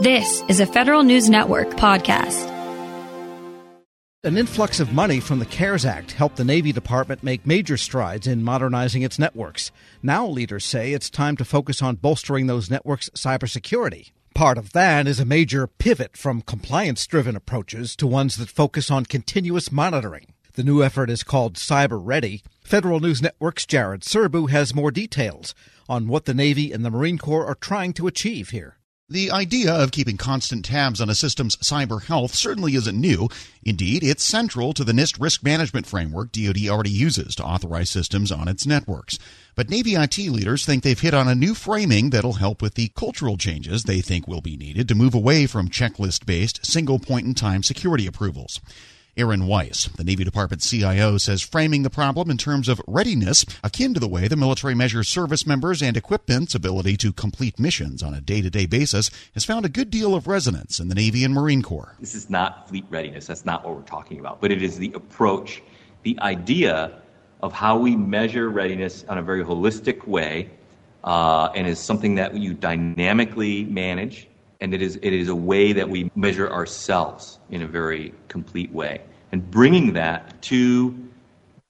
This is a Federal News Network podcast. An influx of money from the CARES Act helped the Navy Department make major strides in modernizing its networks. Now, leaders say it's time to focus on bolstering those networks' cybersecurity. Part of that is a major pivot from compliance driven approaches to ones that focus on continuous monitoring. The new effort is called Cyber Ready. Federal News Network's Jared Serbu has more details on what the Navy and the Marine Corps are trying to achieve here. The idea of keeping constant tabs on a system's cyber health certainly isn't new. Indeed, it's central to the NIST risk management framework DoD already uses to authorize systems on its networks. But Navy IT leaders think they've hit on a new framing that'll help with the cultural changes they think will be needed to move away from checklist based, single point in time security approvals. Aaron Weiss, the Navy Department CIO, says framing the problem in terms of readiness, akin to the way the military measures service members and equipment's ability to complete missions on a day to day basis, has found a good deal of resonance in the Navy and Marine Corps. This is not fleet readiness. That's not what we're talking about. But it is the approach, the idea of how we measure readiness on a very holistic way, uh, and is something that you dynamically manage and it is it is a way that we measure ourselves in a very complete way and bringing that to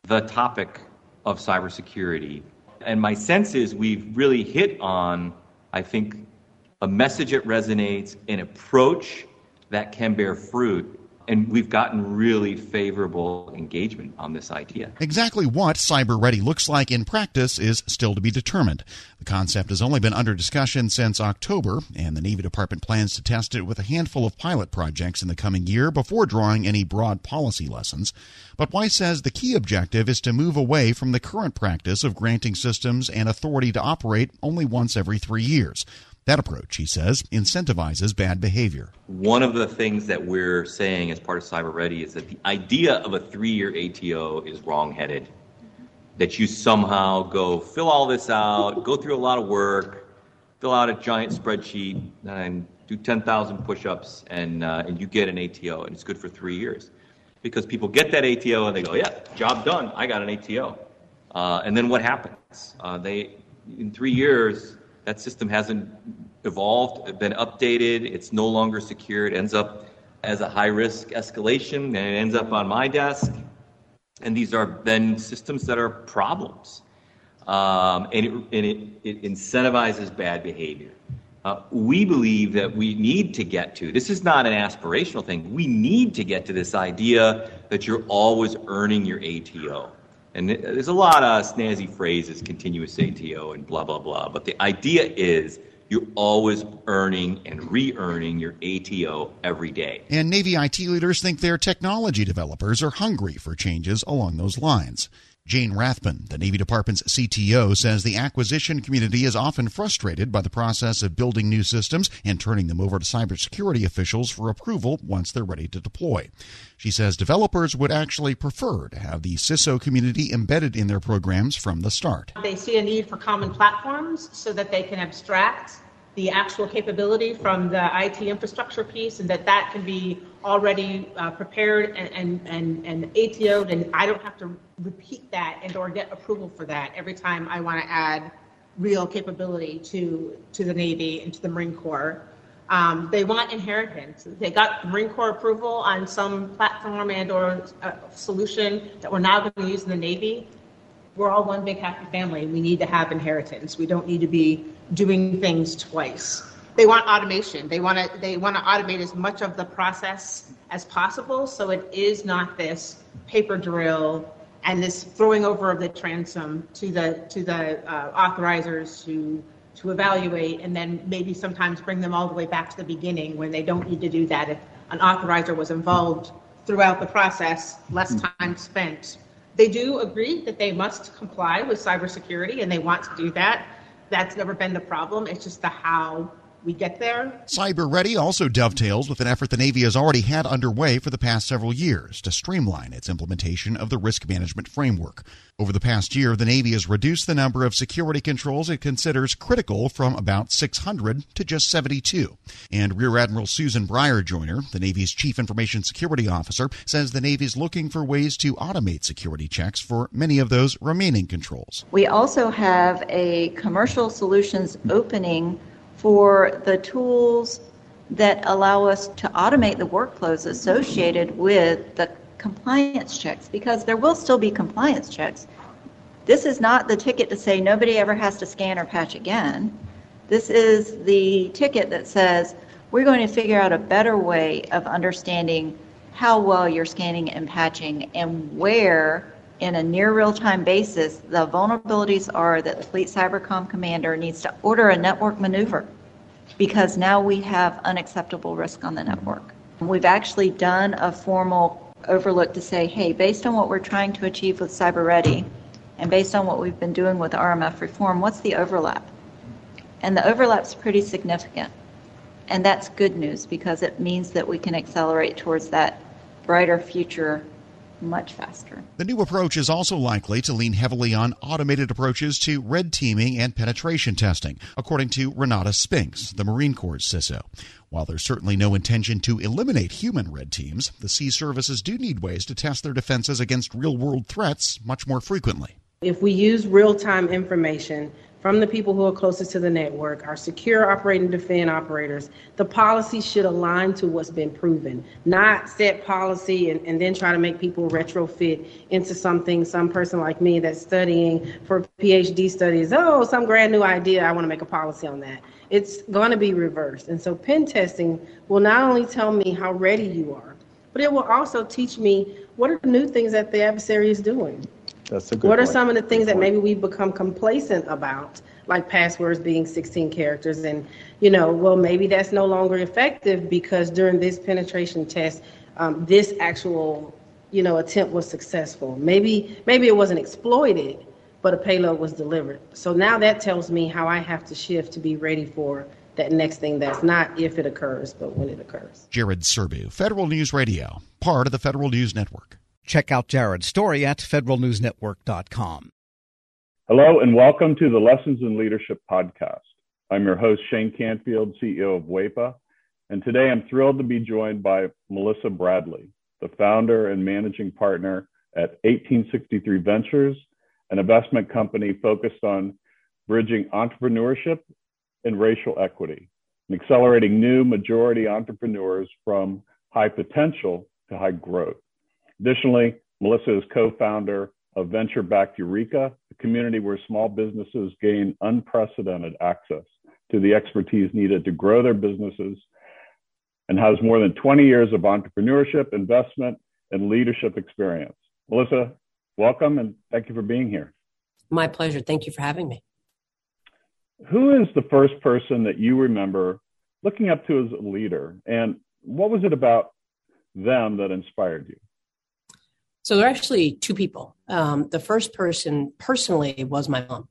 the topic of cybersecurity. And my sense is we've really hit on i think a message that resonates an approach that can bear fruit and we've gotten really favorable engagement on this idea. Exactly what cyber ready looks like in practice is still to be determined. The concept has only been under discussion since October, and the Navy Department plans to test it with a handful of pilot projects in the coming year before drawing any broad policy lessons. But Weiss says the key objective is to move away from the current practice of granting systems an authority to operate only once every three years. That approach, he says, incentivizes bad behavior. One of the things that we're saying as part of Cyber Ready is that the idea of a three year ATO is wrongheaded. That you somehow go fill all this out, go through a lot of work, fill out a giant spreadsheet, and do 10,000 push ups, and, uh, and you get an ATO, and it's good for three years. Because people get that ATO and they go, yeah, job done, I got an ATO. Uh, and then what happens? Uh, they, in three years, that system hasn't evolved, been updated, it's no longer secure, it ends up as a high risk escalation, and it ends up on my desk. And these are then systems that are problems. Um, and, it, and it, it, incentivizes bad behavior. Uh, we believe that we need to get to this is not an aspirational thing. We need to get to this idea that you're always earning your ATO. And there's a lot of snazzy phrases, continuous ATO and blah, blah, blah. But the idea is you're always earning and re earning your ATO every day. And Navy IT leaders think their technology developers are hungry for changes along those lines. Jane Rathbun, the Navy Department's CTO, says the acquisition community is often frustrated by the process of building new systems and turning them over to cybersecurity officials for approval once they're ready to deploy. She says developers would actually prefer to have the CISO community embedded in their programs from the start. They see a need for common platforms so that they can abstract the actual capability from the IT infrastructure piece and that that can be already uh, prepared and, and, and, and ATO'd and I don't have to repeat that and or get approval for that every time I want to add real capability to, to the Navy and to the Marine Corps. Um, they want inheritance. They got Marine Corps approval on some platform and or uh, solution that we're now going to use in the Navy we're all one big happy family. We need to have inheritance. We don't need to be doing things twice. They want automation. They want to they want to automate as much of the process as possible so it is not this paper drill and this throwing over of the transom to the to the uh, authorizers to to evaluate and then maybe sometimes bring them all the way back to the beginning when they don't need to do that if an authorizer was involved throughout the process less hmm. time spent they do agree that they must comply with cybersecurity and they want to do that. That's never been the problem. It's just the how we get there. Cyber Ready also dovetails with an effort the Navy has already had underway for the past several years to streamline its implementation of the risk management framework. Over the past year, the Navy has reduced the number of security controls it considers critical from about 600 to just 72. And Rear Admiral Susan Bryer Joyner, the Navy's Chief Information Security Officer, says the Navy is looking for ways to automate security checks for many of those remaining controls. We also have a commercial solutions opening for the tools that allow us to automate the workflows associated with the compliance checks because there will still be compliance checks. This is not the ticket to say nobody ever has to scan or patch again. This is the ticket that says we're going to figure out a better way of understanding how well you're scanning and patching and where in a near real-time basis the vulnerabilities are that the fleet cybercom commander needs to order a network maneuver because now we have unacceptable risk on the network. We've actually done a formal overlook to say, hey, based on what we're trying to achieve with Cyber Ready and based on what we've been doing with RMF reform, what's the overlap? And the overlap's pretty significant. And that's good news because it means that we can accelerate towards that brighter future much faster. The new approach is also likely to lean heavily on automated approaches to red teaming and penetration testing, according to Renata Spinks, the Marine Corps CISO. While there's certainly no intention to eliminate human red teams, the sea services do need ways to test their defenses against real world threats much more frequently. If we use real time information from the people who are closest to the network, our secure operate and defend operators, the policy should align to what's been proven, not set policy and, and then try to make people retrofit into something, some person like me that's studying for PhD studies, oh, some grand new idea, I want to make a policy on that. It's going to be reversed. And so pen testing will not only tell me how ready you are, but it will also teach me what are the new things that the adversary is doing. That's a good What are point. some of the things Good that point. maybe we've become complacent about, like passwords being 16 characters? And, you know, well, maybe that's no longer effective because during this penetration test, um, this actual, you know, attempt was successful. Maybe, maybe it wasn't exploited, but a payload was delivered. So now that tells me how I have to shift to be ready for that next thing that's not if it occurs, but when it occurs. Jared Serbu, Federal News Radio, part of the Federal News Network. Check out Jared's story at federalnewsnetwork.com. Hello and welcome to the Lessons in Leadership podcast. I'm your host, Shane Canfield, CEO of WEPA, and today I'm thrilled to be joined by Melissa Bradley, the founder and managing partner at 1863 Ventures, an investment company focused on bridging entrepreneurship and racial equity and accelerating new majority entrepreneurs from high potential to high growth. Additionally, Melissa is co-founder of Venture Backed Ureeka, a community where small businesses gain unprecedented access to the expertise needed to grow their businesses and has more than 20 years of entrepreneurship, investment, and leadership experience. Melissa, welcome and thank you for being here. My pleasure. Thank you for having me. Who is the first person that you remember looking up to as a leader, and what was it about them that inspired you? So there are actually two people. Um, the first person personally was my mom.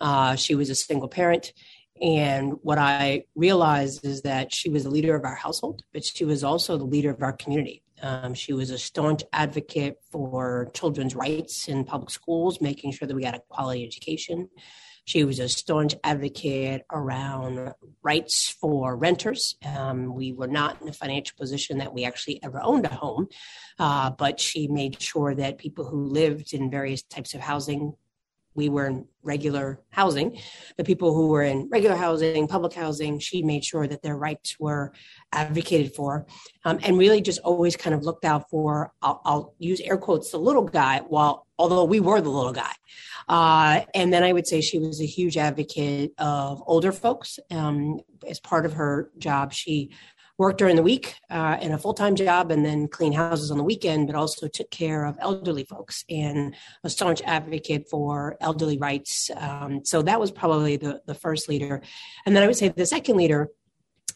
Uh, she was a single parent. And what I realized is that she was the leader of our household, but she was also the leader of our community. Um, she was a staunch advocate for children's rights in public schools, making sure that we got a quality education. She was a staunch advocate around rights for renters. Um, we were not in a financial position that we actually ever owned a home, uh, but she made sure that people who lived in various types of housing we were in regular housing. The people who were in regular housing, public housing, she made sure that their rights were advocated for, um, and really just always kind of looked out for. I'll, I'll, use air quotes the little guy, while although we were the little guy. Uh, and then I would say she was a huge advocate of older folks. Um, as part of her job, she worked during the week uh, in a full-time job and then clean houses on the weekend but also took care of elderly folks and a staunch advocate for elderly rights um, so that was probably the, the first leader and then i would say the second leader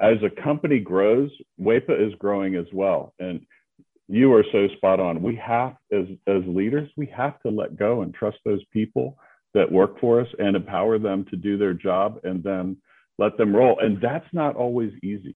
as a company grows, WEPA is growing as well. And you are so spot on. We have, as, as leaders, we have to let go and trust those people that work for us and empower them to do their job and then let them roll. And that's not always easy.